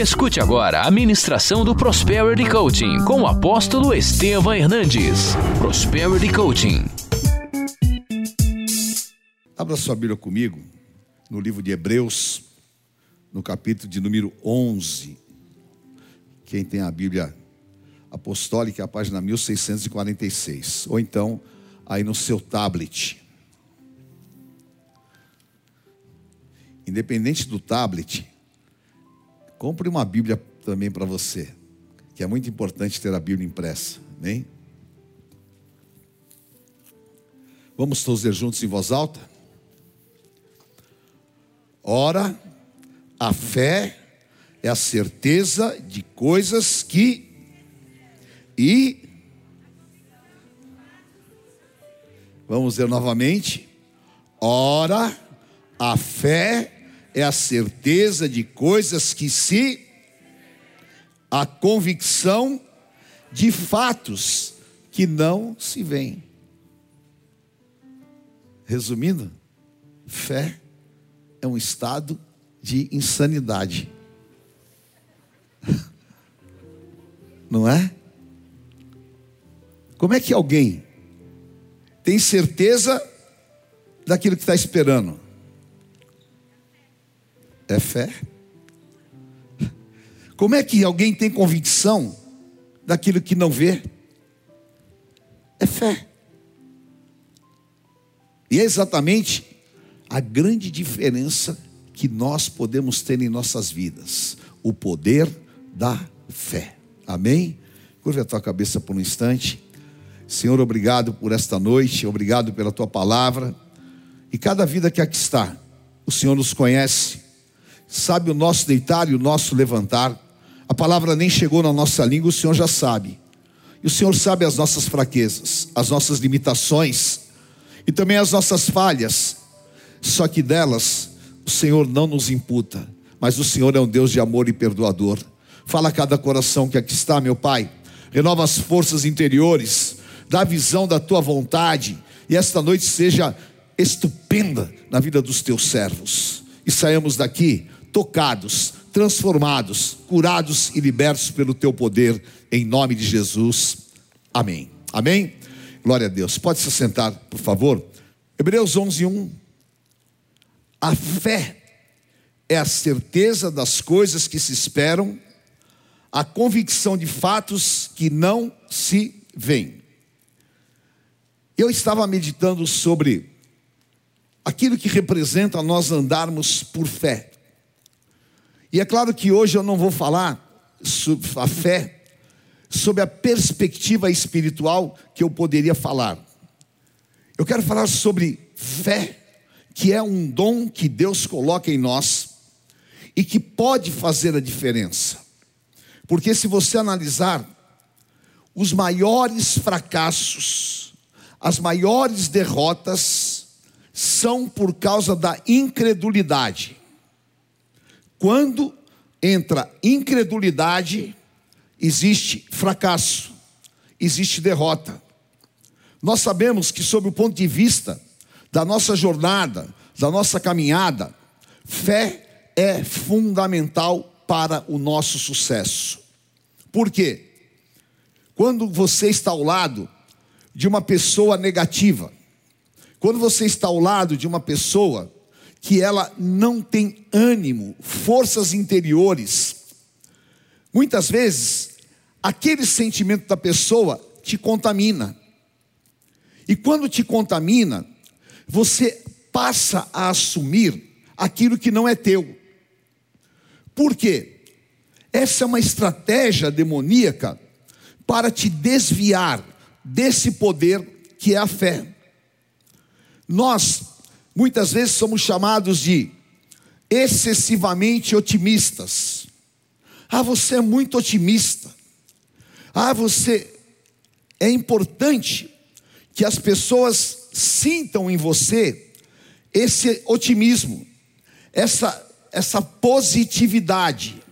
Escute agora a ministração do Prosperity Coaching com o apóstolo Estevam Hernandes. Prosperity Coaching. Abra sua Bíblia comigo no livro de Hebreus, no capítulo de número 11. Quem tem a Bíblia apostólica, a página 1646. Ou então, aí no seu tablet. Independente do tablet, compre uma Bíblia também para você, que é muito importante ter a Bíblia impressa, amém? Vamos todos ler juntos em voz alta? Ora, a fé é a certeza de coisas que e Vamos ver novamente. Ora, a fé é a certeza de coisas que se a convicção de fatos que não se veem. Resumindo, fé é um estado de insanidade. Não é? Como é que alguém tem certeza daquilo que está esperando? É fé. Como é que alguém tem convicção daquilo que não vê? É fé. E é exatamente a grande diferença que nós podemos ter em nossas vidas: o poder da fé. Amém? Curva a tua cabeça por um instante. Senhor, obrigado por esta noite, obrigado pela tua palavra. E cada vida que aqui está, o Senhor nos conhece, sabe o nosso deitar e o nosso levantar. A palavra nem chegou na nossa língua, o Senhor já sabe. E o Senhor sabe as nossas fraquezas, as nossas limitações e também as nossas falhas. Só que delas o Senhor não nos imputa, mas o Senhor é um Deus de amor e perdoador. Fala a cada coração que aqui está, meu Pai. Renova as forças interiores, dá a visão da tua vontade, e esta noite seja estupenda na vida dos teus servos. E saímos daqui tocados, transformados, curados e libertos pelo teu poder, em nome de Jesus. Amém. Amém. Glória a Deus. Pode se sentar, por favor. Hebreus 11, 1. A fé é a certeza das coisas que se esperam, a convicção de fatos que não se veem. Eu estava meditando sobre aquilo que representa nós andarmos por fé. E é claro que hoje eu não vou falar sobre a fé, sobre a perspectiva espiritual que eu poderia falar. Eu quero falar sobre fé, que é um dom que Deus coloca em nós e que pode fazer a diferença. Porque se você analisar os maiores fracassos, as maiores derrotas, são por causa da incredulidade. Quando entra incredulidade, existe fracasso, existe derrota. Nós sabemos que, sob o ponto de vista da nossa jornada, da nossa caminhada, fé é fundamental para o nosso sucesso. Por quê? Quando você está ao lado de uma pessoa negativa, quando você está ao lado de uma pessoa que ela não tem ânimo, forças interiores. Muitas vezes, aquele sentimento da pessoa te contamina. E quando te contamina, você passa a assumir aquilo que não é teu. Por quê? Essa é uma estratégia demoníaca para te desviar desse poder que é a fé. Nós muitas vezes somos chamados de excessivamente otimistas. Ah, você é muito otimista. Ah, você é importante que as pessoas sintam em você esse otimismo, essa essa positividade.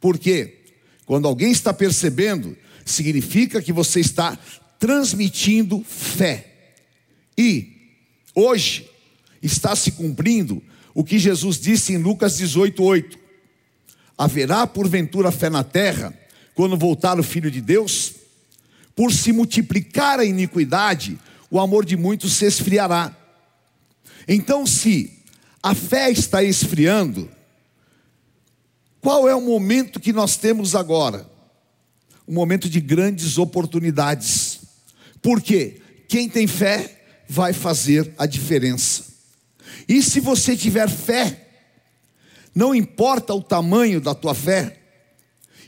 Porque quando alguém está percebendo, significa que você está transmitindo fé. E hoje está se cumprindo o que Jesus disse em Lucas 18:8. haverá porventura fé na terra quando voltar o Filho de Deus? Por se multiplicar a iniquidade, o amor de muitos se esfriará. Então, se a fé está esfriando, qual é o momento que nós temos agora? Um momento de grandes oportunidades. Porque quem tem fé vai fazer a diferença. E se você tiver fé, não importa o tamanho da tua fé,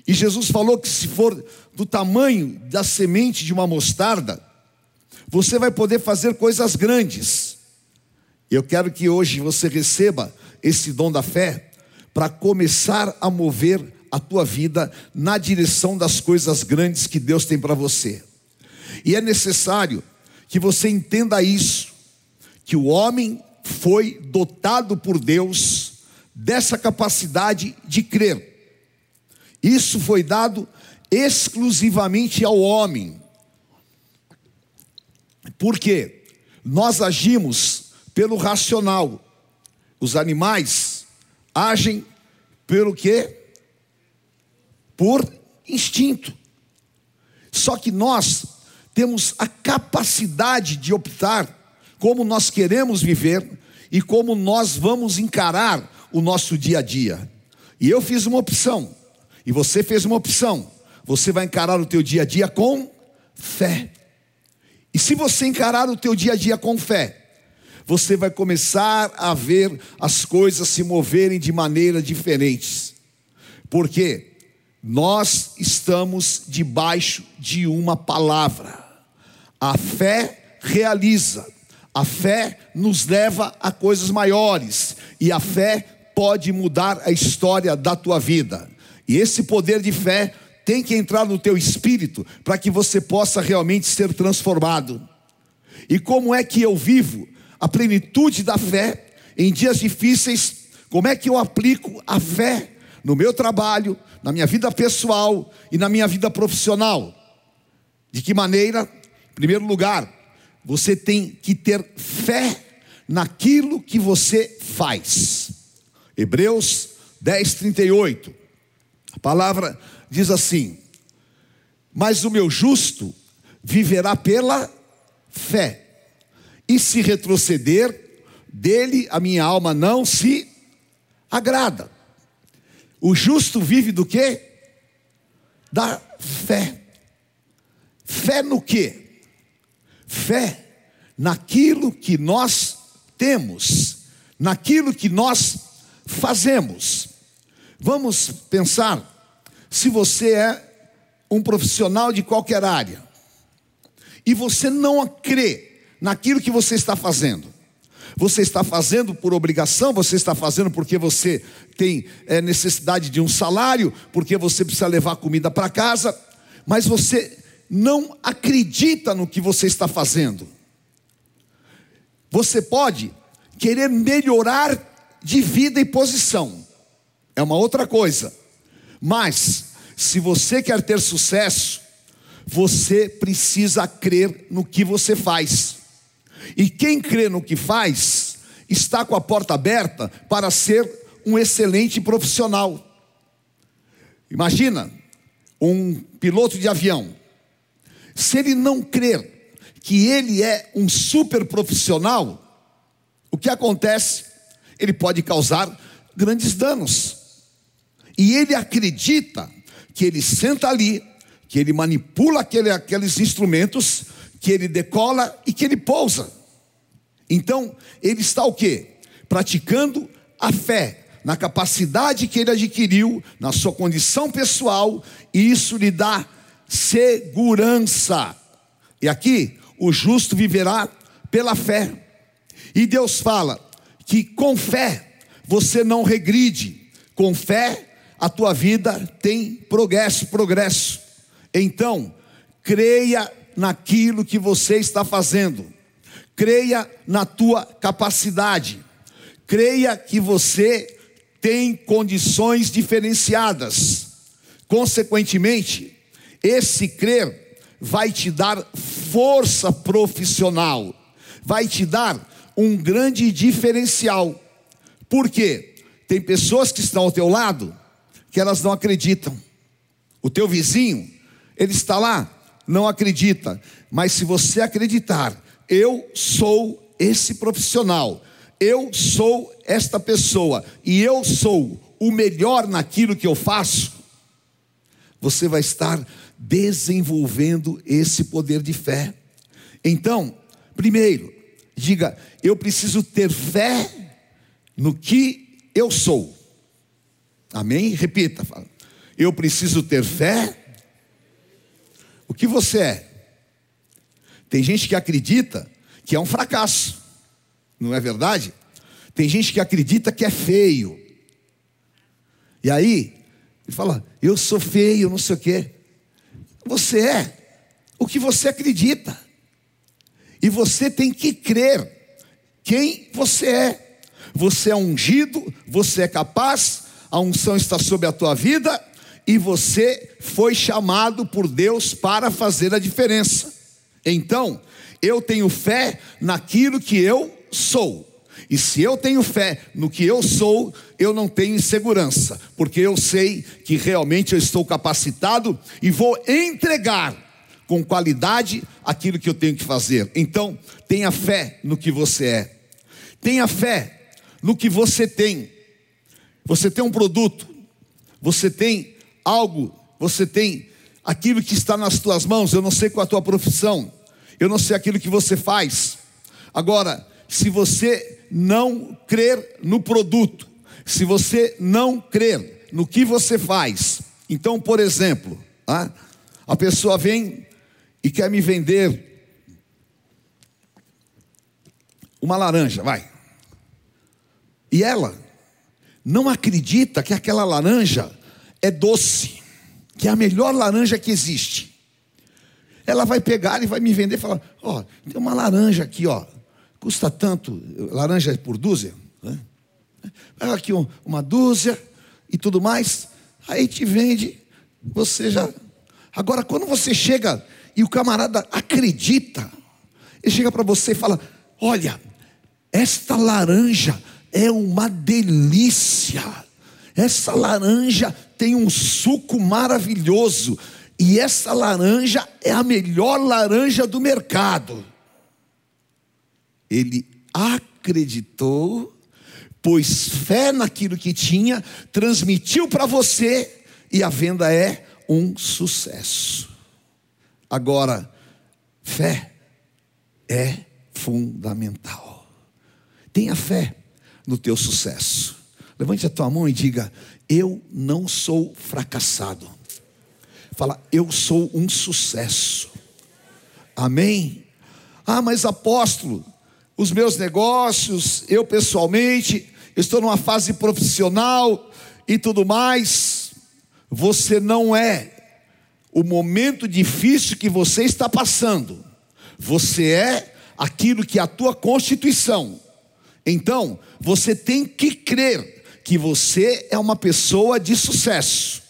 e Jesus falou que se for do tamanho da semente de uma mostarda, você vai poder fazer coisas grandes. Eu quero que hoje você receba esse dom da fé para começar a mover a tua vida na direção das coisas grandes que Deus tem para você. E é necessário que você entenda isso, que o homem foi dotado por Deus dessa capacidade de crer. Isso foi dado exclusivamente ao homem. Porque nós agimos pelo racional. Os animais agem pelo quê? Por instinto. Só que nós temos a capacidade de optar como nós queremos viver e como nós vamos encarar o nosso dia a dia. E eu fiz uma opção, e você fez uma opção. Você vai encarar o teu dia a dia com fé. E se você encarar o teu dia a dia com fé, você vai começar a ver as coisas se moverem de maneira diferentes. Porque nós estamos debaixo de uma palavra. A fé realiza, a fé nos leva a coisas maiores, e a fé pode mudar a história da tua vida. E esse poder de fé tem que entrar no teu espírito para que você possa realmente ser transformado. E como é que eu vivo a plenitude da fé em dias difíceis? Como é que eu aplico a fé no meu trabalho, na minha vida pessoal e na minha vida profissional? De que maneira? Em primeiro lugar, você tem que ter fé naquilo que você faz. Hebreus 10, 38. A palavra diz assim: Mas o meu justo viverá pela fé, e se retroceder, dele a minha alma não se agrada. O justo vive do que? Da fé. Fé no que? Fé naquilo que nós temos, naquilo que nós fazemos. Vamos pensar se você é um profissional de qualquer área e você não crê naquilo que você está fazendo. Você está fazendo por obrigação, você está fazendo porque você tem é, necessidade de um salário, porque você precisa levar comida para casa, mas você não acredita no que você está fazendo. Você pode querer melhorar de vida e posição, é uma outra coisa, mas se você quer ter sucesso, você precisa crer no que você faz. E quem crê no que faz, está com a porta aberta para ser um excelente profissional. Imagina um piloto de avião. Se ele não crer que ele é um super profissional, o que acontece? Ele pode causar grandes danos. E ele acredita que ele senta ali, que ele manipula aquele, aqueles instrumentos, que ele decola e que ele pousa. Então, ele está o quê? Praticando a fé, na capacidade que ele adquiriu, na sua condição pessoal, e isso lhe dá segurança. E aqui, o justo viverá pela fé. E Deus fala que com fé você não regride, com fé a tua vida tem progresso, progresso. Então, creia naquilo que você está fazendo. Creia na tua capacidade. Creia que você tem condições diferenciadas. Consequentemente, esse crer vai te dar força profissional, vai te dar um grande diferencial. Por quê? Tem pessoas que estão ao teu lado que elas não acreditam. O teu vizinho, ele está lá, não acredita, mas se você acreditar, eu sou esse profissional, eu sou esta pessoa e eu sou o melhor naquilo que eu faço, você vai estar desenvolvendo esse poder de fé. Então, primeiro, diga: eu preciso ter fé no que eu sou. Amém? Repita, fala. Eu preciso ter fé. O que você é? Tem gente que acredita que é um fracasso, não é verdade? Tem gente que acredita que é feio. E aí, ele fala: Eu sou feio, não sei o quê. Você é o que você acredita. E você tem que crer quem você é. Você é ungido, você é capaz, a unção está sobre a tua vida e você foi chamado por Deus para fazer a diferença. Então, eu tenho fé naquilo que eu sou. E se eu tenho fé no que eu sou, eu não tenho insegurança, porque eu sei que realmente eu estou capacitado e vou entregar com qualidade aquilo que eu tenho que fazer. Então, tenha fé no que você é. Tenha fé no que você tem. Você tem um produto, você tem algo, você tem aquilo que está nas tuas mãos. Eu não sei qual a tua profissão, eu não sei aquilo que você faz. Agora, se você não crer no produto, se você não crer no que você faz, então, por exemplo, ah, a pessoa vem e quer me vender uma laranja, vai. E ela não acredita que aquela laranja é doce, que é a melhor laranja que existe. Ela vai pegar e vai me vender e falar: Ó, oh, tem uma laranja aqui, ó, custa tanto, laranja é por dúzia, né? Pega aqui um, uma dúzia e tudo mais, aí te vende, você já. Agora, quando você chega e o camarada acredita, ele chega para você e fala: Olha, esta laranja é uma delícia, essa laranja tem um suco maravilhoso, e essa laranja é a melhor laranja do mercado. Ele acreditou, pôs fé naquilo que tinha, transmitiu para você e a venda é um sucesso. Agora, fé é fundamental. Tenha fé no teu sucesso. Levante a tua mão e diga: Eu não sou fracassado. Fala, eu sou um sucesso. Amém? Ah, mas apóstolo, os meus negócios, eu pessoalmente, estou numa fase profissional e tudo mais. Você não é o momento difícil que você está passando, você é aquilo que é a tua constituição. Então, você tem que crer que você é uma pessoa de sucesso.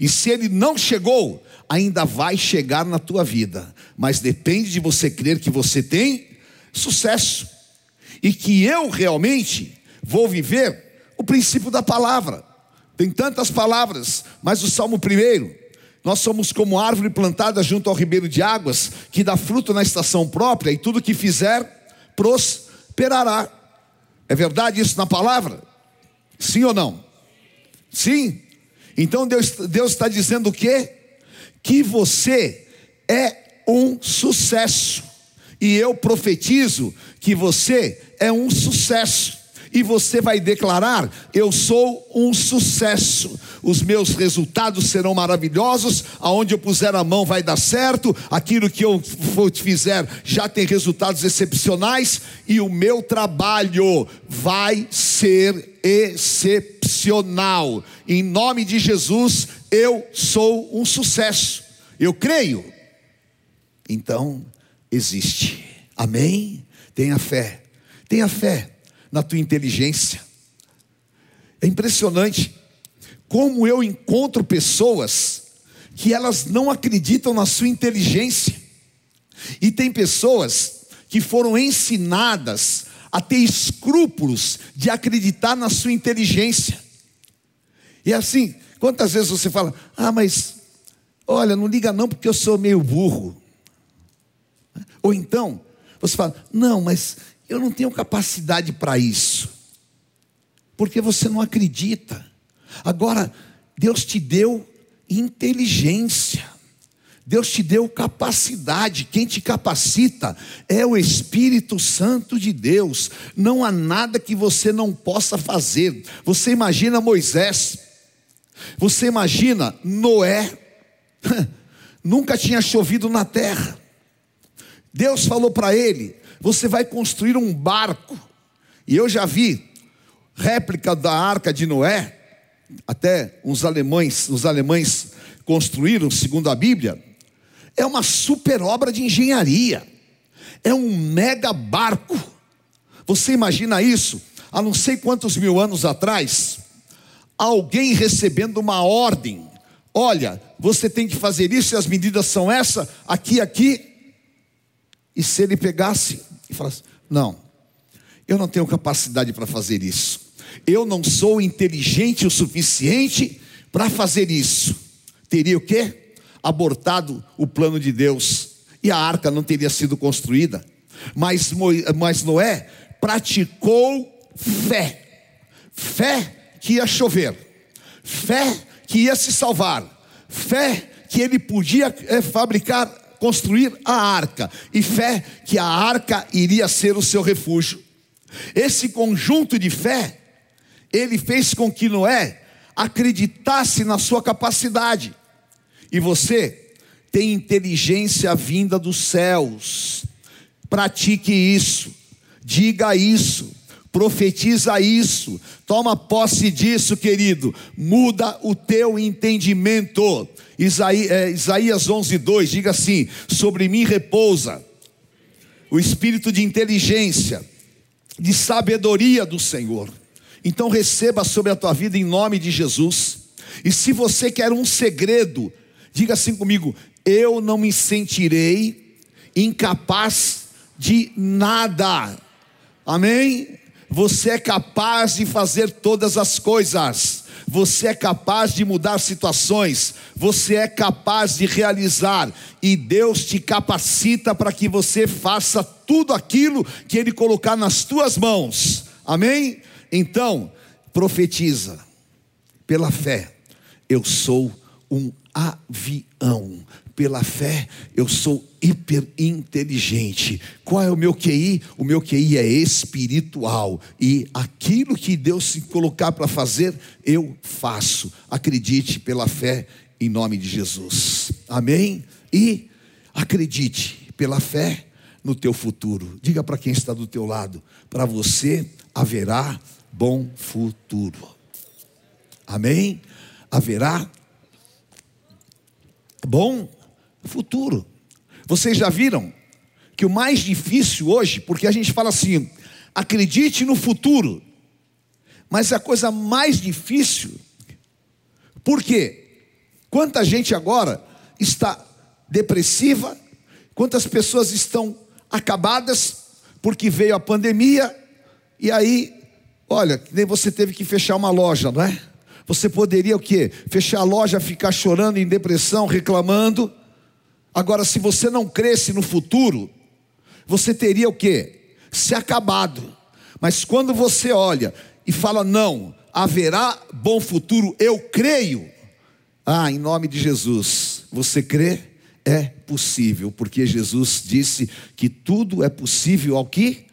E se ele não chegou, ainda vai chegar na tua vida, mas depende de você crer que você tem sucesso e que eu realmente vou viver o princípio da palavra. Tem tantas palavras, mas o Salmo primeiro, nós somos como árvore plantada junto ao ribeiro de águas, que dá fruto na estação própria e tudo que fizer prosperará. É verdade isso na palavra? Sim ou não? Sim. Então Deus, Deus está dizendo o quê? Que você é um sucesso. E eu profetizo que você é um sucesso. E você vai declarar: Eu sou um sucesso. Os meus resultados serão maravilhosos. Aonde eu puser a mão vai dar certo. Aquilo que eu fizer já tem resultados excepcionais. E o meu trabalho vai ser excepcional. Em nome de Jesus, eu sou um sucesso. Eu creio. Então, existe. Amém? Tenha fé. Tenha fé na tua inteligência. É impressionante como eu encontro pessoas que elas não acreditam na sua inteligência. E tem pessoas que foram ensinadas a ter escrúpulos de acreditar na sua inteligência. E assim, quantas vezes você fala: "Ah, mas olha, não liga não porque eu sou meio burro". Ou então, você fala: "Não, mas eu não tenho capacidade para isso". Porque você não acredita. Agora, Deus te deu inteligência. Deus te deu capacidade, quem te capacita é o Espírito Santo de Deus. Não há nada que você não possa fazer. Você imagina Moisés, você imagina Noé, nunca tinha chovido na terra. Deus falou para ele: Você vai construir um barco. E eu já vi réplica da arca de Noé, até uns alemães, os alemães construíram, segundo a Bíblia é uma super obra de engenharia, é um mega barco. Você imagina isso? Há não sei quantos mil anos atrás, alguém recebendo uma ordem: olha, você tem que fazer isso e as medidas são essa, aqui, aqui. E se ele pegasse e falasse: não, eu não tenho capacidade para fazer isso, eu não sou inteligente o suficiente para fazer isso, teria o quê? abortado o plano de Deus. E a arca não teria sido construída. Mas, mas Noé praticou fé, fé que ia chover, fé que ia se salvar, fé que ele podia é, fabricar, construir a arca, e fé que a arca iria ser o seu refúgio. Esse conjunto de fé, ele fez com que Noé acreditasse na sua capacidade. E você tem inteligência vinda dos céus. Pratique isso, diga isso, profetiza isso, toma posse disso, querido. Muda o teu entendimento. Isaías, é, Isaías 11, 2 diga assim: Sobre mim repousa o espírito de inteligência, de sabedoria do Senhor. Então receba sobre a tua vida em nome de Jesus. E se você quer um segredo, Diga assim comigo: eu não me sentirei incapaz de nada. Amém? Você é capaz de fazer todas as coisas. Você é capaz de mudar situações, você é capaz de realizar, e Deus te capacita para que você faça tudo aquilo que Ele colocar nas tuas mãos, amém? Então, profetiza, pela fé, eu sou um avião. Pela fé, eu sou hiper inteligente. Qual é o meu QI? O meu QI é espiritual. E aquilo que Deus se colocar para fazer, eu faço. Acredite pela fé em nome de Jesus. Amém? E acredite pela fé no teu futuro. Diga para quem está do teu lado, para você haverá bom futuro. Amém? Haverá bom futuro. Vocês já viram que o mais difícil hoje, porque a gente fala assim, acredite no futuro, mas a coisa mais difícil, por quê? Quanta gente agora está depressiva, quantas pessoas estão acabadas porque veio a pandemia e aí, olha, nem você teve que fechar uma loja, não é? Você poderia o quê? Fechar a loja, ficar chorando em depressão, reclamando. Agora, se você não cresce no futuro, você teria o quê? Se acabado. Mas quando você olha e fala, não, haverá bom futuro, eu creio. Ah, em nome de Jesus, você crê? É possível, porque Jesus disse que tudo é possível ao que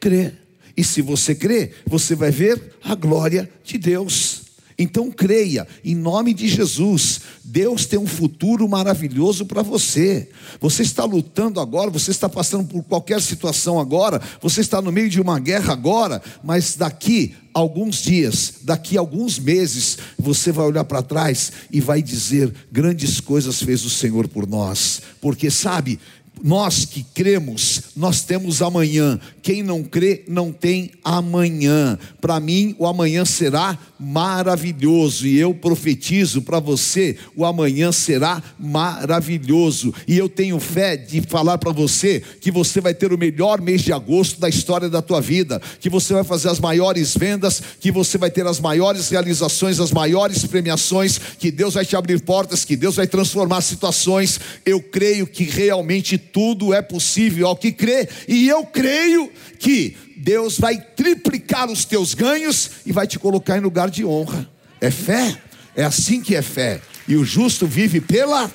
crê. E se você crê, você vai ver a glória de Deus. Então creia, em nome de Jesus, Deus tem um futuro maravilhoso para você. Você está lutando agora, você está passando por qualquer situação agora, você está no meio de uma guerra agora, mas daqui alguns dias, daqui alguns meses, você vai olhar para trás e vai dizer: grandes coisas fez o Senhor por nós, porque sabe, nós que cremos, nós temos amanhã. Quem não crê, não tem amanhã. Para mim, o amanhã será maravilhoso. E eu profetizo para você: o amanhã será maravilhoso. E eu tenho fé de falar para você que você vai ter o melhor mês de agosto da história da tua vida. Que você vai fazer as maiores vendas. Que você vai ter as maiores realizações, as maiores premiações. Que Deus vai te abrir portas. Que Deus vai transformar situações. Eu creio que realmente tudo é possível ao que crê, e eu creio que Deus vai triplicar os teus ganhos e vai te colocar em lugar de honra. É fé, é assim que é fé. E o justo vive pela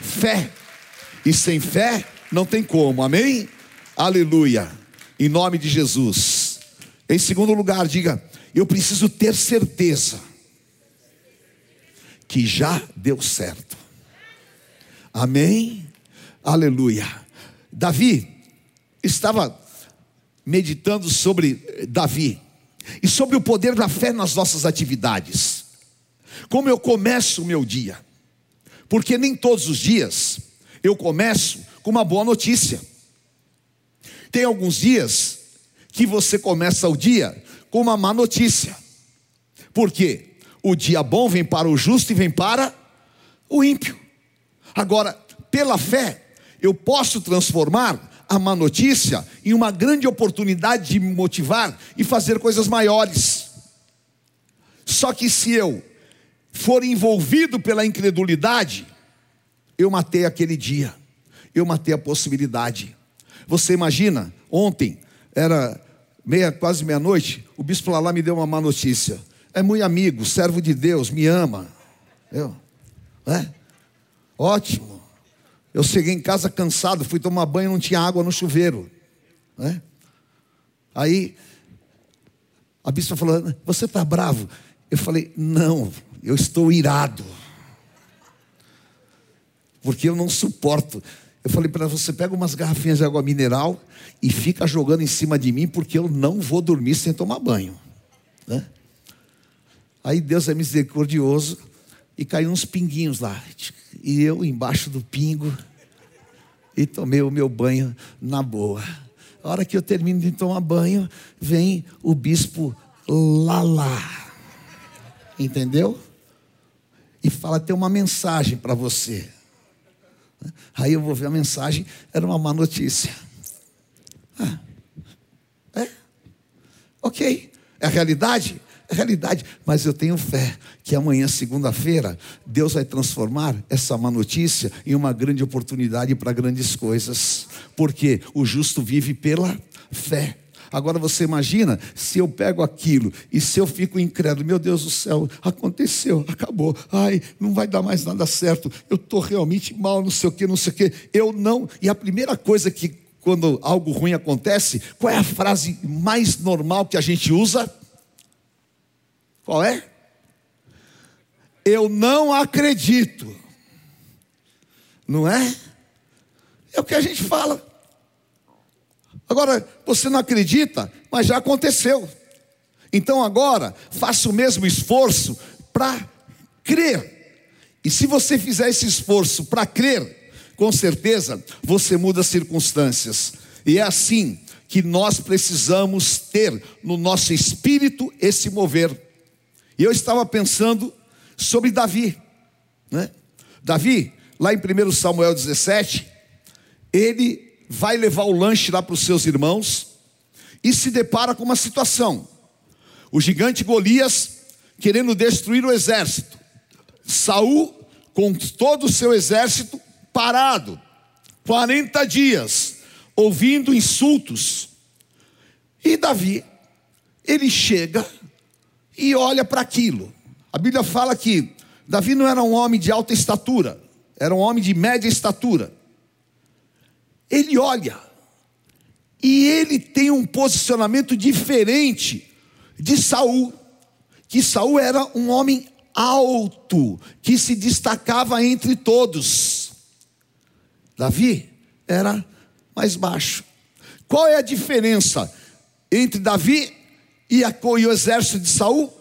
fé, e sem fé não tem como, amém? Aleluia, em nome de Jesus. Em segundo lugar, diga: eu preciso ter certeza que já deu certo. Amém? Aleluia. Davi estava meditando sobre Davi e sobre o poder da fé nas nossas atividades. Como eu começo o meu dia? Porque nem todos os dias eu começo com uma boa notícia. Tem alguns dias que você começa o dia com uma má notícia. Por quê? O dia bom vem para o justo e vem para o ímpio. Agora, pela fé, eu posso transformar a má notícia em uma grande oportunidade de me motivar e fazer coisas maiores. Só que se eu for envolvido pela incredulidade, eu matei aquele dia, eu matei a possibilidade. Você imagina, ontem era meia, quase meia-noite, o bispo lá me deu uma má notícia. É muito amigo, servo de Deus, me ama. Eu, é? Ótimo. Eu cheguei em casa cansado, fui tomar banho, não tinha água no chuveiro. Né? Aí a bispa falou: Você está bravo? Eu falei: Não, eu estou irado. Porque eu não suporto. Eu falei para você: pega umas garrafinhas de água mineral e fica jogando em cima de mim, porque eu não vou dormir sem tomar banho. Né? Aí Deus é misericordioso e caiu uns pinguinhos lá. E eu embaixo do pingo e tomei o meu banho na boa. A hora que eu termino de tomar banho, vem o bispo Lala. Entendeu? E fala: tem uma mensagem para você. Aí eu vou ver a mensagem, era uma má notícia. Ah, é? Ok. É a realidade? Realidade, mas eu tenho fé que amanhã, segunda-feira, Deus vai transformar essa má notícia em uma grande oportunidade para grandes coisas, porque o justo vive pela fé. Agora você imagina se eu pego aquilo e se eu fico incrédulo, meu Deus do céu, aconteceu, acabou, ai, não vai dar mais nada certo, eu estou realmente mal, não sei o que, não sei o que, eu não. E a primeira coisa que, quando algo ruim acontece, qual é a frase mais normal que a gente usa? Qual é? Eu não acredito. Não é? É o que a gente fala. Agora, você não acredita, mas já aconteceu. Então agora, faça o mesmo esforço para crer. E se você fizer esse esforço para crer, com certeza você muda as circunstâncias. E é assim que nós precisamos ter no nosso espírito esse mover. E eu estava pensando sobre Davi, né? Davi, lá em 1 Samuel 17, ele vai levar o lanche lá para os seus irmãos e se depara com uma situação. O gigante Golias querendo destruir o exército. Saul com todo o seu exército parado, 40 dias, ouvindo insultos. E Davi, ele chega e olha para aquilo. A Bíblia fala que Davi não era um homem de alta estatura, era um homem de média estatura. Ele olha e ele tem um posicionamento diferente de Saul, que Saul era um homem alto, que se destacava entre todos. Davi era mais baixo. Qual é a diferença entre Davi e, a, e o exército de Saul?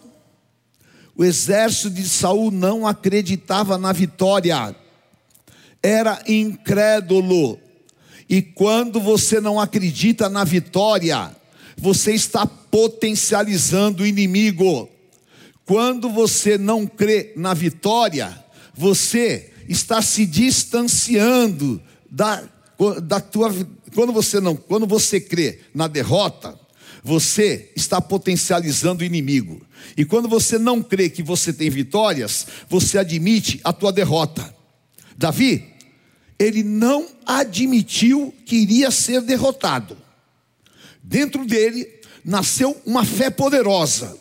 O exército de Saul não acreditava na vitória, era incrédulo. E quando você não acredita na vitória, você está potencializando o inimigo. Quando você não crê na vitória, você está se distanciando da, da tua quando você não, quando você crê na derrota, você está potencializando o inimigo. E quando você não crê que você tem vitórias, você admite a tua derrota. Davi, ele não admitiu que iria ser derrotado. Dentro dele nasceu uma fé poderosa.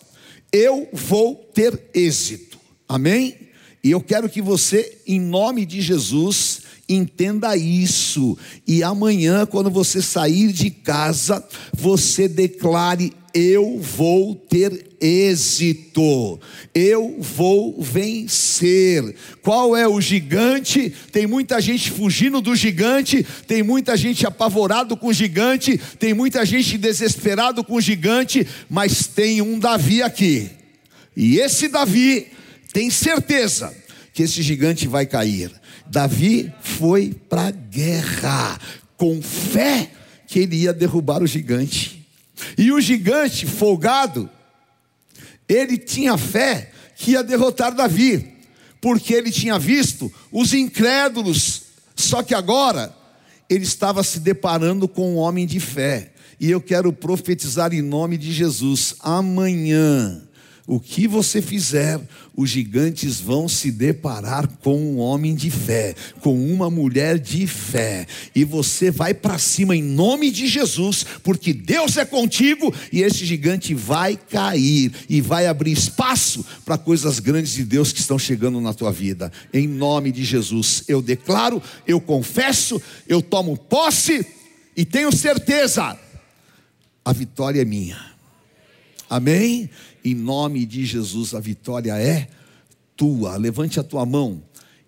Eu vou ter êxito. Amém? E eu quero que você, em nome de Jesus, Entenda isso. E amanhã, quando você sair de casa, você declare: Eu vou ter êxito, eu vou vencer. Qual é o gigante? Tem muita gente fugindo do gigante, tem muita gente apavorado com o gigante, tem muita gente desesperado com o gigante, mas tem um Davi aqui. E esse Davi tem certeza que esse gigante vai cair. Davi foi para a guerra com fé que ele ia derrubar o gigante. E o gigante folgado, ele tinha fé que ia derrotar Davi, porque ele tinha visto os incrédulos, só que agora ele estava se deparando com um homem de fé. E eu quero profetizar em nome de Jesus, amanhã o que você fizer, os gigantes vão se deparar com um homem de fé, com uma mulher de fé, e você vai para cima em nome de Jesus, porque Deus é contigo e esse gigante vai cair e vai abrir espaço para coisas grandes de Deus que estão chegando na tua vida. Em nome de Jesus, eu declaro, eu confesso, eu tomo posse e tenho certeza, a vitória é minha. Amém? Em nome de Jesus, a vitória é tua. Levante a tua mão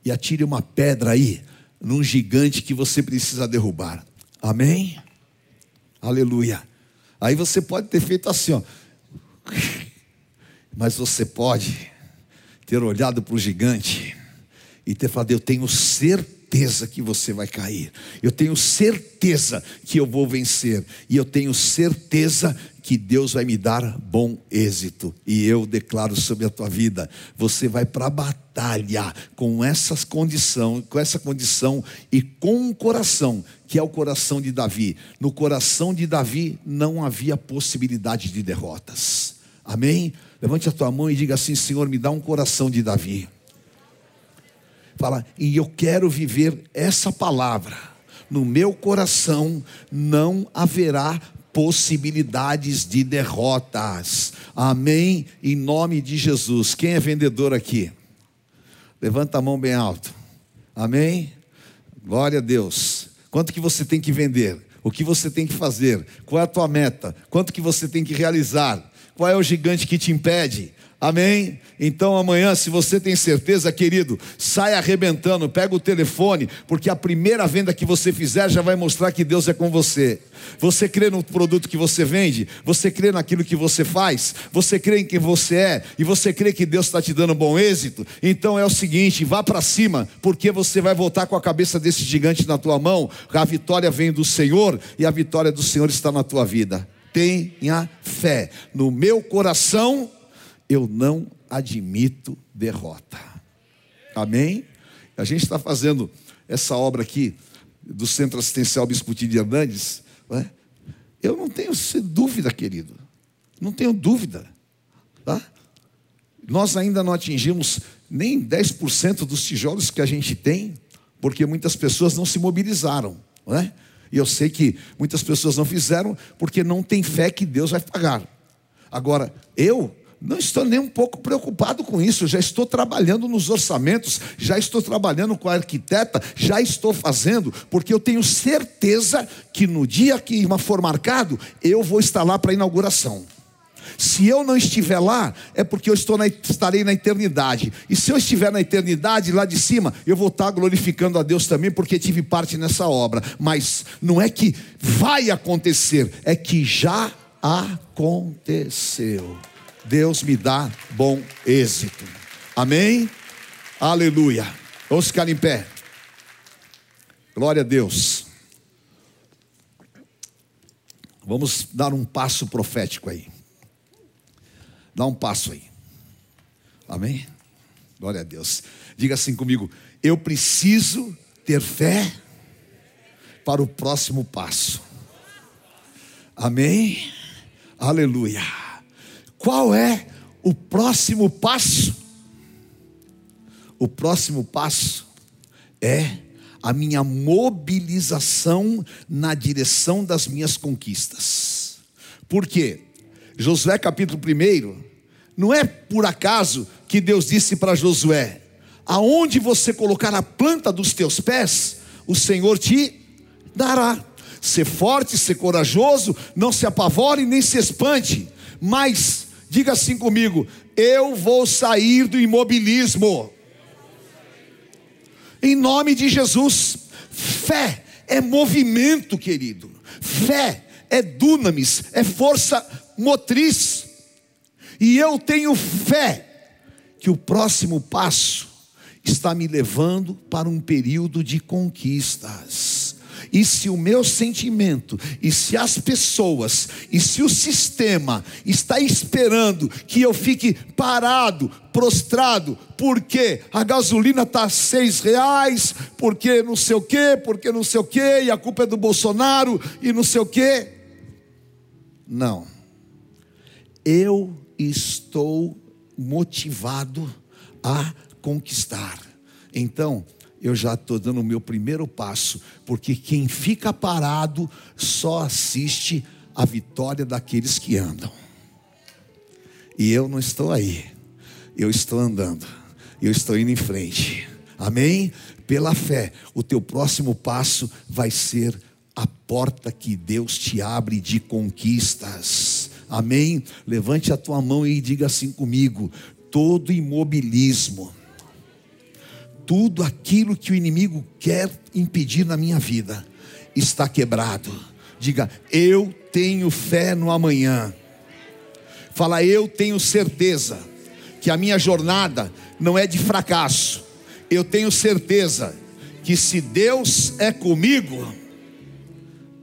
e atire uma pedra aí, num gigante que você precisa derrubar. Amém? Aleluia. Aí você pode ter feito assim, ó. Mas você pode ter olhado para o gigante e ter falado: Eu tenho certeza que você vai cair, eu tenho certeza que eu vou vencer, e eu tenho certeza que Deus vai me dar bom êxito. E eu declaro sobre a tua vida, você vai para a batalha com essa condição, com essa condição e com um coração que é o coração de Davi. No coração de Davi não havia possibilidade de derrotas. Amém? Levante a tua mão e diga assim: Senhor, me dá um coração de Davi. Fala, e eu quero viver essa palavra. No meu coração não haverá possibilidades de derrotas. Amém? Em nome de Jesus. Quem é vendedor aqui? Levanta a mão bem alto. Amém? Glória a Deus. Quanto que você tem que vender? O que você tem que fazer? Qual é a tua meta? Quanto que você tem que realizar? Qual é o gigante que te impede? Amém? Então amanhã, se você tem certeza, querido, sai arrebentando, pega o telefone, porque a primeira venda que você fizer já vai mostrar que Deus é com você. Você crê no produto que você vende, você crê naquilo que você faz, você crê em quem você é, e você crê que Deus está te dando bom êxito. Então é o seguinte: vá para cima, porque você vai voltar com a cabeça desse gigante na tua mão. A vitória vem do Senhor e a vitória do Senhor está na tua vida. Tenha fé no meu coração eu não admito derrota. Amém? A gente está fazendo essa obra aqui do Centro Assistencial Bispo de Hernandes. Né? Eu não tenho dúvida, querido. Não tenho dúvida. Tá? Nós ainda não atingimos nem 10% dos tijolos que a gente tem, porque muitas pessoas não se mobilizaram. Né? E eu sei que muitas pessoas não fizeram porque não tem fé que Deus vai pagar. Agora, eu não estou nem um pouco preocupado com isso, já estou trabalhando nos orçamentos, já estou trabalhando com a arquiteta, já estou fazendo, porque eu tenho certeza que no dia que for marcado, eu vou estar lá para a inauguração. Se eu não estiver lá, é porque eu estou na, estarei na eternidade. E se eu estiver na eternidade, lá de cima, eu vou estar glorificando a Deus também, porque tive parte nessa obra. Mas não é que vai acontecer, é que já aconteceu. Deus me dá bom êxito. Amém? Aleluia. Vamos ficar em pé. Glória a Deus. Vamos dar um passo profético aí. Dá um passo aí. Amém? Glória a Deus. Diga assim comigo: eu preciso ter fé para o próximo passo. Amém? Aleluia. Qual é o próximo passo? O próximo passo é a minha mobilização na direção das minhas conquistas. Por quê? Josué capítulo 1, não é por acaso que Deus disse para Josué: aonde você colocar a planta dos teus pés, o Senhor te dará. Ser forte, ser corajoso, não se apavore nem se espante, mas diga assim comigo: eu vou sair do imobilismo. Em nome de Jesus, fé é movimento, querido. Fé é dunamis, é força motriz. E eu tenho fé que o próximo passo está me levando para um período de conquistas. E se o meu sentimento, e se as pessoas, e se o sistema está esperando que eu fique parado, prostrado, porque a gasolina está seis reais, porque não sei o quê, porque não sei o quê, e a culpa é do Bolsonaro, e não sei o quê. Não. Eu estou motivado a conquistar. Então, eu já estou dando o meu primeiro passo, porque quem fica parado só assiste a vitória daqueles que andam. E eu não estou aí, eu estou andando, eu estou indo em frente. Amém? Pela fé, o teu próximo passo vai ser a porta que Deus te abre de conquistas. Amém? Levante a tua mão e diga assim comigo: todo imobilismo, tudo aquilo que o inimigo quer impedir na minha vida, está quebrado. Diga, eu tenho fé no amanhã. Fala, eu tenho certeza que a minha jornada não é de fracasso. Eu tenho certeza que se Deus é comigo,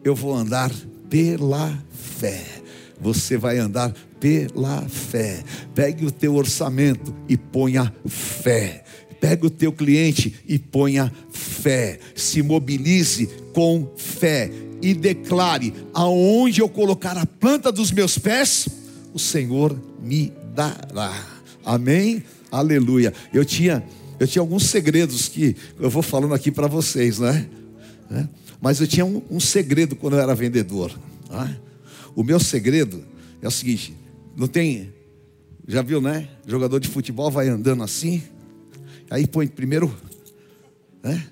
eu vou andar pela fé você vai andar pela fé. Pegue o teu orçamento e ponha fé. Pegue o teu cliente e ponha fé. Se mobilize com fé e declare: aonde eu colocar a planta dos meus pés, o Senhor me dará. Amém? Aleluia. Eu tinha, eu tinha alguns segredos que eu vou falando aqui para vocês, né? Mas eu tinha um, um, segredo quando eu era vendedor. Né? O meu segredo é o seguinte: não tem, já viu, né? Jogador de futebol vai andando assim, aí põe primeiro, né?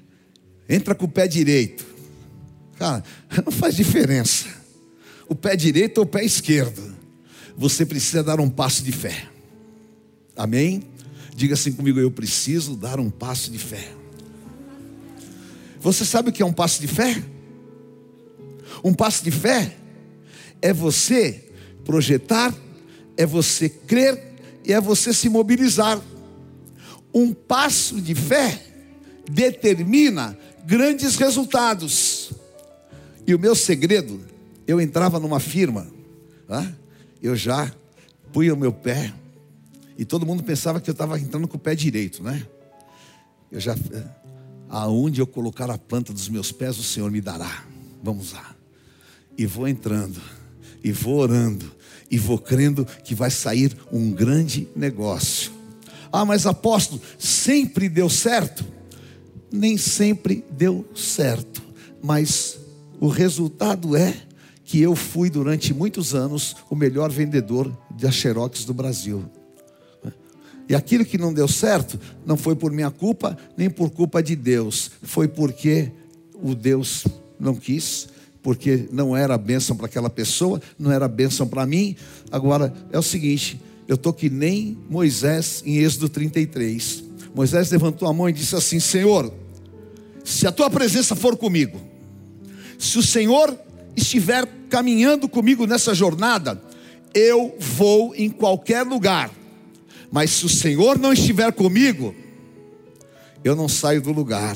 Entra com o pé direito. Cara, não faz diferença. O pé direito ou o pé esquerdo. Você precisa dar um passo de fé. Amém? Diga assim comigo: eu preciso dar um passo de fé. Você sabe o que é um passo de fé? Um passo de fé é você projetar, é você crer e é você se mobilizar. Um passo de fé determina grandes resultados. E o meu segredo, eu entrava numa firma, eu já punha o meu pé, e todo mundo pensava que eu estava entrando com o pé direito, né? Eu já, aonde eu colocar a planta dos meus pés, o Senhor me dará. Vamos lá. E vou entrando e vou orando e vou crendo que vai sair um grande negócio. Ah, mas apóstolo, sempre deu certo? Nem sempre deu certo, mas o resultado é que eu fui durante muitos anos o melhor vendedor de Xerox do Brasil. E aquilo que não deu certo não foi por minha culpa, nem por culpa de Deus, foi porque o Deus não quis, porque não era bênção para aquela pessoa, não era bênção para mim. Agora é o seguinte: eu estou que nem Moisés em Êxodo 33. Moisés levantou a mão e disse assim: Senhor, se a tua presença for comigo, se o Senhor estiver caminhando comigo nessa jornada, eu vou em qualquer lugar. Mas se o Senhor não estiver comigo, eu não saio do lugar.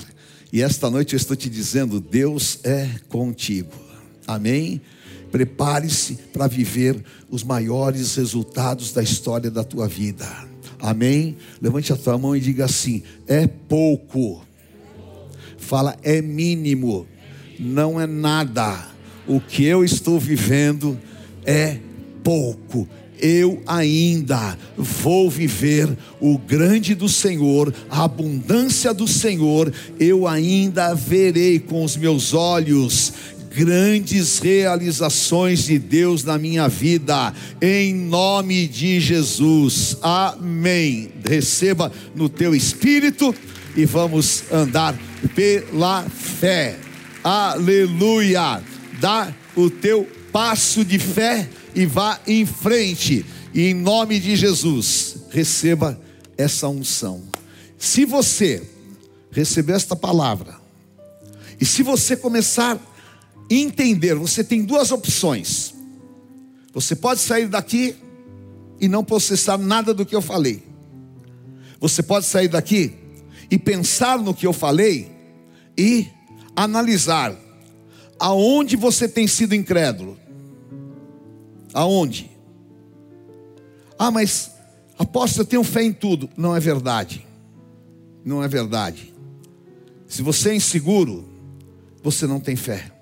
E esta noite eu estou te dizendo: Deus é contigo. Amém? Prepare-se para viver os maiores resultados da história da tua vida. Amém? Levante a tua mão e diga assim: é pouco. Fala, é mínimo. Não é nada. O que eu estou vivendo é pouco eu ainda vou viver o grande do Senhor, a abundância do Senhor, eu ainda verei com os meus olhos grandes realizações de Deus na minha vida, em nome de Jesus, amém. Receba no teu espírito e vamos andar pela fé, aleluia. Dá o teu passo de fé e vá em frente. E em nome de Jesus, receba essa unção. Se você receber esta palavra, e se você começar entender, você tem duas opções. Você pode sair daqui e não processar nada do que eu falei. Você pode sair daqui e pensar no que eu falei e analisar aonde você tem sido incrédulo. Aonde? Ah, mas apóstolo, eu tenho fé em tudo. Não é verdade. Não é verdade. Se você é inseguro, você não tem fé.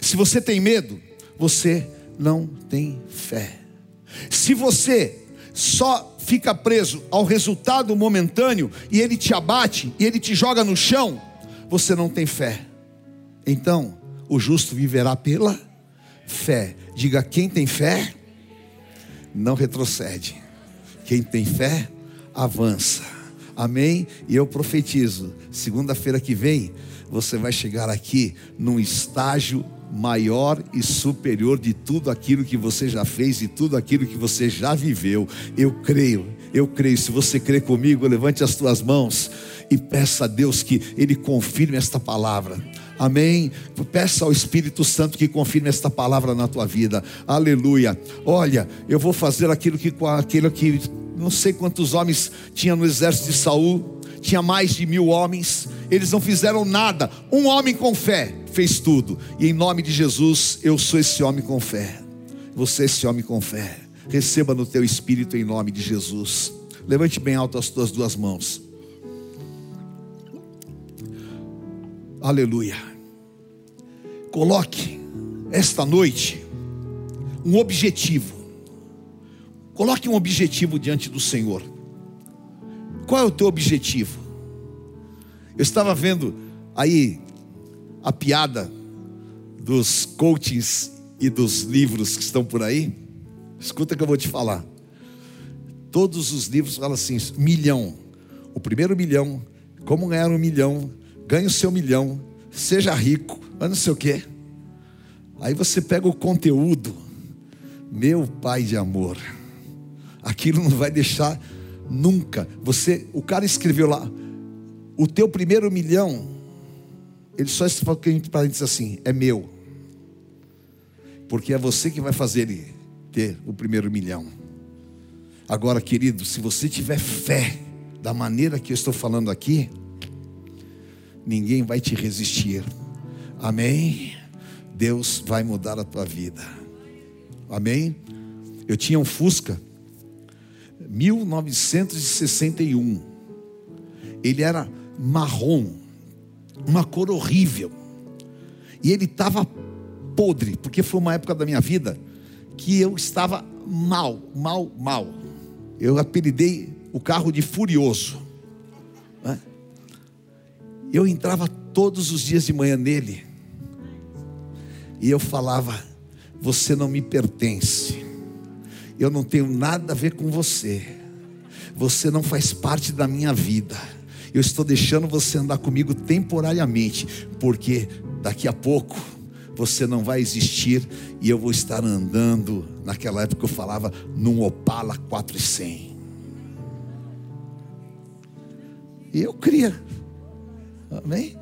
Se você tem medo, você não tem fé. Se você só fica preso ao resultado momentâneo e ele te abate e ele te joga no chão, você não tem fé. Então, o justo viverá pela fé. Diga: quem tem fé, não retrocede. Quem tem fé, avança. Amém? E eu profetizo: segunda-feira que vem, você vai chegar aqui num estágio maior e superior de tudo aquilo que você já fez e tudo aquilo que você já viveu. Eu creio, eu creio. Se você crê comigo, levante as tuas mãos e peça a Deus que Ele confirme esta palavra. Amém. Peça ao Espírito Santo que confirme esta palavra na tua vida. Aleluia. Olha, eu vou fazer aquilo que aquilo que não sei quantos homens tinha no exército de Saul. Tinha mais de mil homens. Eles não fizeram nada. Um homem com fé fez tudo. E em nome de Jesus, eu sou esse homem com fé. Você é esse homem com fé. Receba no teu espírito em nome de Jesus. Levante bem alto as tuas duas mãos. Aleluia. Coloque esta noite um objetivo. Coloque um objetivo diante do Senhor. Qual é o teu objetivo? Eu estava vendo aí a piada dos coachings e dos livros que estão por aí. Escuta que eu vou te falar. Todos os livros falam assim: milhão. O primeiro milhão, como ganhar um milhão, ganhe o seu milhão, seja rico, mas não sei o quê. Aí você pega o conteúdo, meu pai de amor, aquilo não vai deixar nunca. Você, o cara escreveu lá, o teu primeiro milhão, ele só falou para dizer assim, é meu, porque é você que vai fazer ele ter o primeiro milhão. Agora, querido, se você tiver fé da maneira que eu estou falando aqui, ninguém vai te resistir. Amém? Deus vai mudar a tua vida. Amém? Eu tinha um Fusca 1961. Ele era marrom, uma cor horrível. E ele estava podre, porque foi uma época da minha vida que eu estava mal, mal, mal. Eu apelidei o carro de furioso. Né? Eu entrava todos os dias de manhã nele. E eu falava: Você não me pertence. Eu não tenho nada a ver com você. Você não faz parte da minha vida. Eu estou deixando você andar comigo temporariamente, porque daqui a pouco você não vai existir e eu vou estar andando. Naquela época eu falava num Opala 400. E eu cria Amém?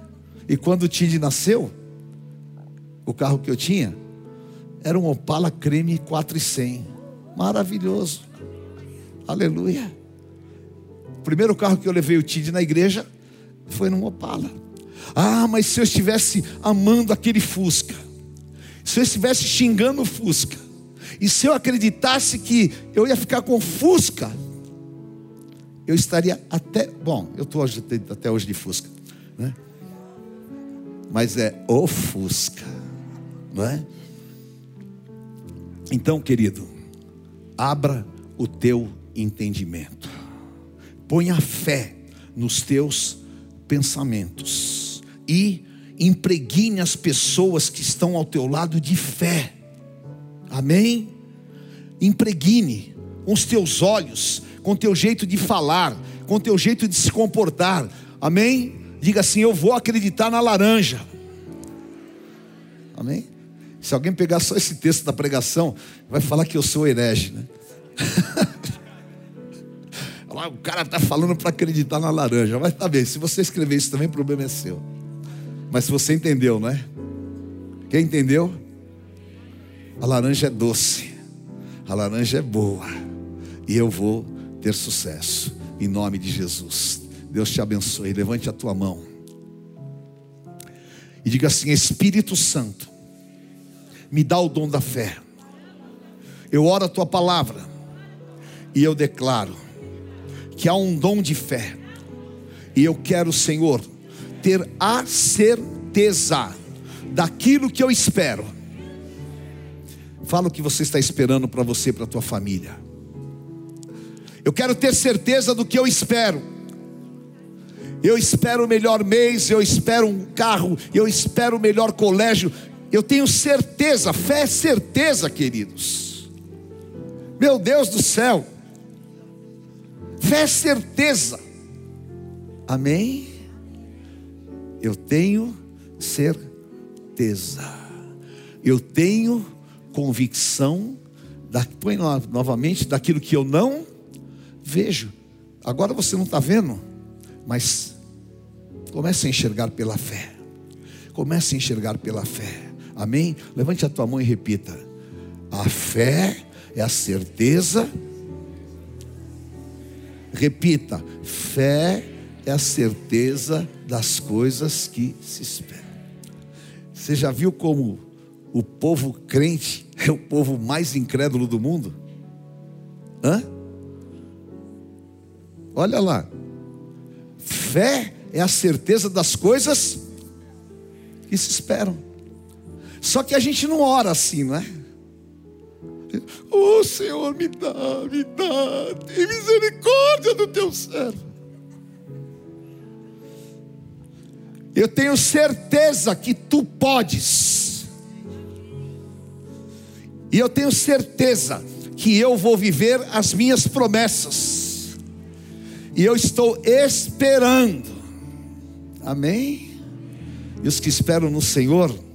E quando o Tid nasceu, o carro que eu tinha era um Opala Creme 400. Maravilhoso. Aleluia. O primeiro carro que eu levei o Tid na igreja foi num Opala. Ah, mas se eu estivesse amando aquele Fusca, Se eu estivesse xingando o Fusca, e se eu acreditasse que eu ia ficar com Fusca, eu estaria até. Bom, eu estou até hoje de Fusca, né? Mas é o Fusca, não é? Então, querido, abra o teu entendimento, ponha fé nos teus pensamentos e impregne as pessoas que estão ao teu lado de fé. Amém? Impregne com os teus olhos, com o teu jeito de falar, com o teu jeito de se comportar. Amém? Diga assim: Eu vou acreditar na laranja. Amém? Se alguém pegar só esse texto da pregação, vai falar que eu sou herege, né? o cara está falando para acreditar na laranja. Mas tá bem, se você escrever isso também, o problema é seu. Mas se você entendeu, não é? Quem entendeu? A laranja é doce, a laranja é boa, e eu vou ter sucesso, em nome de Jesus. Deus te abençoe. Levante a tua mão e diga assim: Espírito Santo, me dá o dom da fé. Eu oro a tua palavra e eu declaro que há um dom de fé, e eu quero, Senhor, ter a certeza daquilo que eu espero. Fala o que você está esperando para você e para a tua família. Eu quero ter certeza do que eu espero. Eu espero o melhor mês, eu espero um carro, eu espero o melhor colégio. Eu tenho certeza, fé é certeza, queridos. Meu Deus do céu. Fé é certeza. Amém? Eu tenho certeza. Eu tenho convicção da, põe novamente daquilo que eu não vejo. Agora você não está vendo, mas comece a enxergar pela fé. Comece a enxergar pela fé. Amém? Levante a tua mão e repita: A fé é a certeza Repita: fé é a certeza das coisas que se esperam. Você já viu como o povo crente é o povo mais incrédulo do mundo? Hã? Olha lá. Fé é a certeza das coisas que se esperam. Só que a gente não ora assim, não é? Oh Senhor, me dá, me dá, tem misericórdia do teu servo. Eu tenho certeza que tu podes. E eu tenho certeza que eu vou viver as minhas promessas. E eu estou esperando. Amém? E os que esperam no Senhor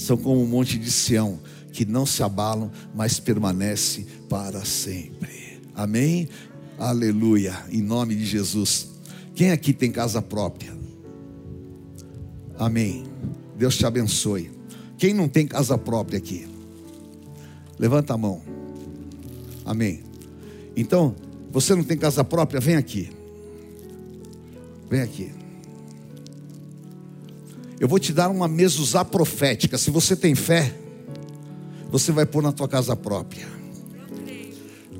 são como um monte de Sião que não se abalam, mas permanece para sempre. Amém? Aleluia. Em nome de Jesus. Quem aqui tem casa própria? Amém. Deus te abençoe. Quem não tem casa própria aqui? Levanta a mão. Amém. Então, você não tem casa própria? Vem aqui. Vem aqui. Eu vou te dar uma mesuzá profética. Se você tem fé, você vai pôr na tua casa própria.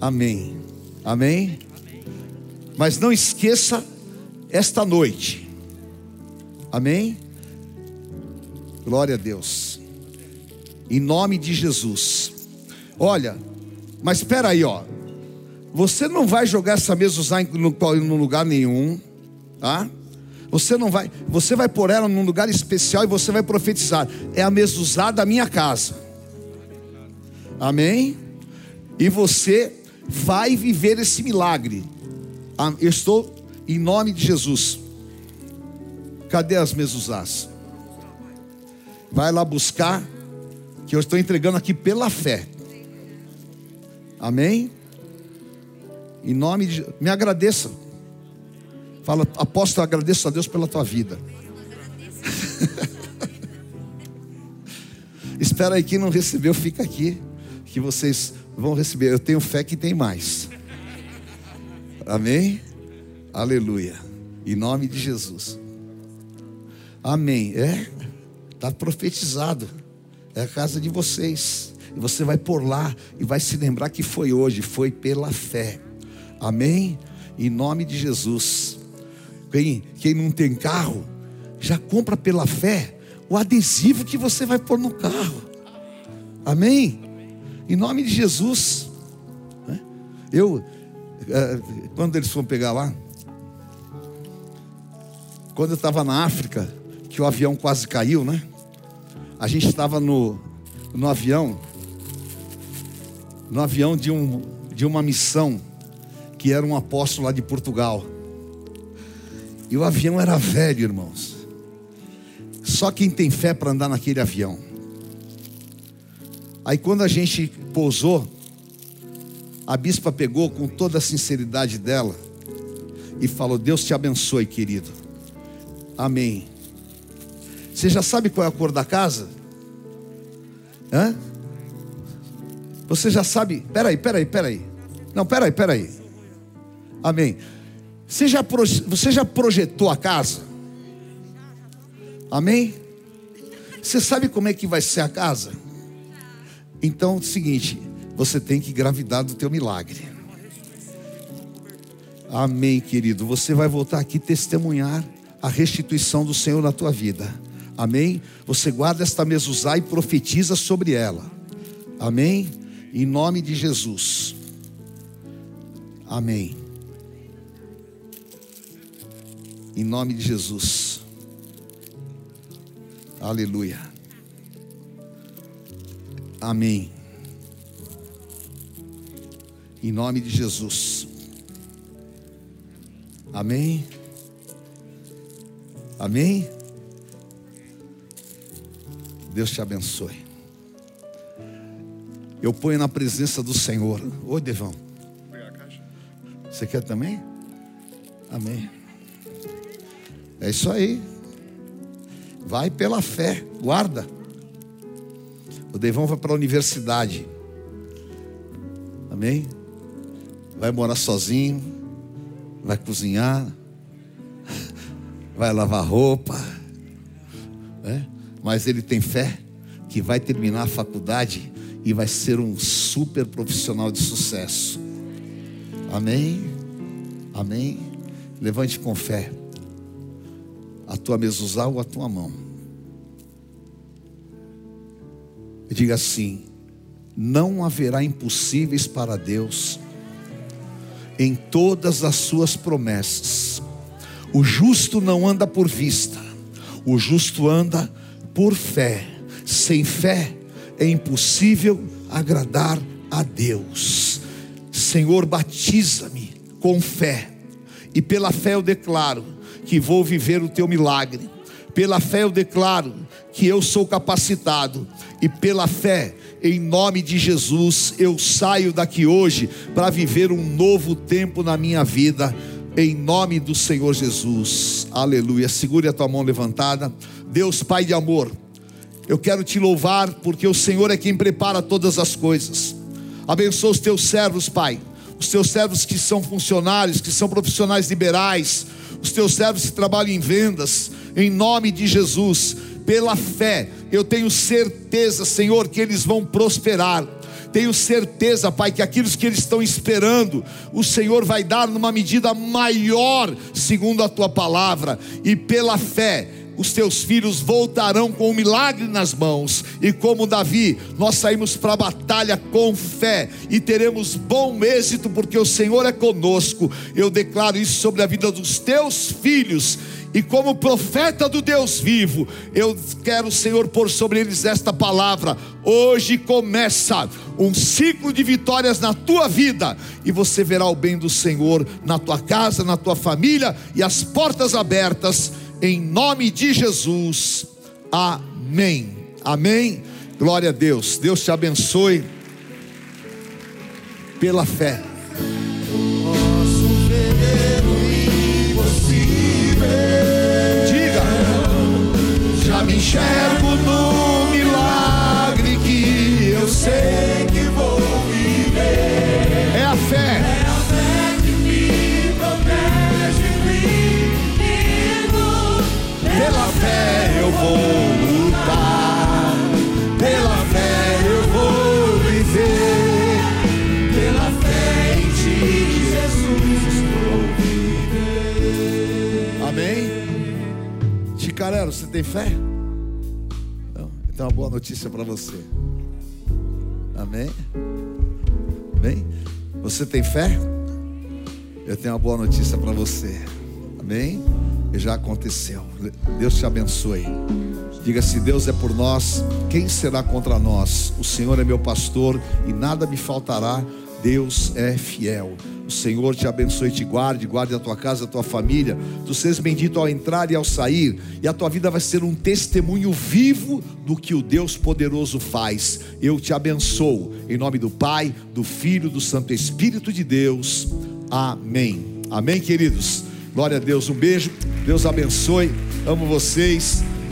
Amém. Amém. Mas não esqueça esta noite. Amém. Glória a Deus. Em nome de Jesus. Olha, mas espera aí, ó. Você não vai jogar essa mesa usar em lugar nenhum, tá? Você não vai, você vai pôr ela num lugar especial e você vai profetizar. É a usada da minha casa. Amém? E você vai viver esse milagre. Eu estou em nome de Jesus. Cadê as mesuzás? Vai lá buscar, que eu estou entregando aqui pela fé. Amém? Em nome de me agradeça. Fala, apóstolo, agradeço a Deus pela tua vida. Espera aí, quem não recebeu, fica aqui que vocês vão receber. Eu tenho fé que tem mais. Amém? Aleluia. Em nome de Jesus. Amém. É, está profetizado. É a casa de vocês. E você vai por lá e vai se lembrar que foi hoje, foi pela fé. Amém? Em nome de Jesus. Quem, quem não tem carro, já compra pela fé o adesivo que você vai pôr no carro. Amém? Em nome de Jesus. Né? Eu, eh, quando eles foram pegar lá, quando eu estava na África, que o avião quase caiu, né? A gente estava no, no avião, no avião de, um, de uma missão, que era um apóstolo lá de Portugal. E o avião era velho, irmãos. Só quem tem fé para andar naquele avião. Aí quando a gente pousou, a bispa pegou com toda a sinceridade dela e falou: Deus te abençoe, querido. Amém. Você já sabe qual é a cor da casa? Hã? Você já sabe? Peraí, peraí, peraí. Não, peraí, peraí. Amém. Você já, você já projetou a casa? Amém? Você sabe como é que vai ser a casa? Então, é o seguinte, você tem que engravidar do teu milagre. Amém, querido. Você vai voltar aqui testemunhar a restituição do Senhor na tua vida. Amém? Você guarda esta mezuzá e profetiza sobre ela. Amém? Em nome de Jesus. Amém. Em nome de Jesus. Aleluia. Amém. Em nome de Jesus. Amém. Amém? Deus te abençoe. Eu ponho na presença do Senhor. Oi, Devão. Você quer também? Amém. É isso aí. Vai pela fé. Guarda. O Devão vai para a universidade. Amém? Vai morar sozinho. Vai cozinhar vai lavar roupa, né? mas ele tem fé que vai terminar a faculdade e vai ser um super profissional de sucesso. Amém? Amém? Levante com fé a tua mezuzá ou a tua mão. E diga assim: não haverá impossíveis para Deus em todas as suas promessas. O justo não anda por vista, o justo anda por fé. Sem fé é impossível agradar a Deus. Senhor, batiza-me com fé, e pela fé eu declaro que vou viver o teu milagre. Pela fé eu declaro que eu sou capacitado, e pela fé, em nome de Jesus, eu saio daqui hoje para viver um novo tempo na minha vida em nome do Senhor Jesus. Aleluia. Segure a tua mão levantada. Deus, Pai de amor, eu quero te louvar porque o Senhor é quem prepara todas as coisas. Abençoa os teus servos, Pai. Os teus servos que são funcionários, que são profissionais liberais, os teus servos que trabalham em vendas, em nome de Jesus, pela fé, eu tenho certeza, Senhor, que eles vão prosperar. Tenho certeza, Pai, que aqueles que eles estão esperando, o Senhor vai dar numa medida maior, segundo a tua palavra, e pela fé, os teus filhos voltarão com o um milagre nas mãos, e como Davi, nós saímos para a batalha com fé e teremos bom êxito, porque o Senhor é conosco. Eu declaro isso sobre a vida dos teus filhos e como profeta do Deus vivo, eu quero, Senhor, pôr sobre eles esta palavra. Hoje começa um ciclo de vitórias na tua vida, e você verá o bem do Senhor na tua casa, na tua família, e as portas abertas, em nome de Jesus. Amém. Amém. Glória a Deus. Deus te abençoe pela fé. Tem fé? Não? Então, uma boa notícia para você. Amém? Amém? Você tem fé? Eu tenho uma boa notícia para você. Amém? E já aconteceu. Deus te abençoe. Diga se Deus é por nós, quem será contra nós? O Senhor é meu pastor e nada me faltará. Deus é fiel. O Senhor te abençoe e te guarde, guarde a tua casa, a tua família. Tu sejas bendito ao entrar e ao sair, e a tua vida vai ser um testemunho vivo do que o Deus poderoso faz. Eu te abençoo em nome do Pai, do Filho, do Santo Espírito de Deus. Amém. Amém, queridos. Glória a Deus. Um beijo. Deus abençoe. Amo vocês.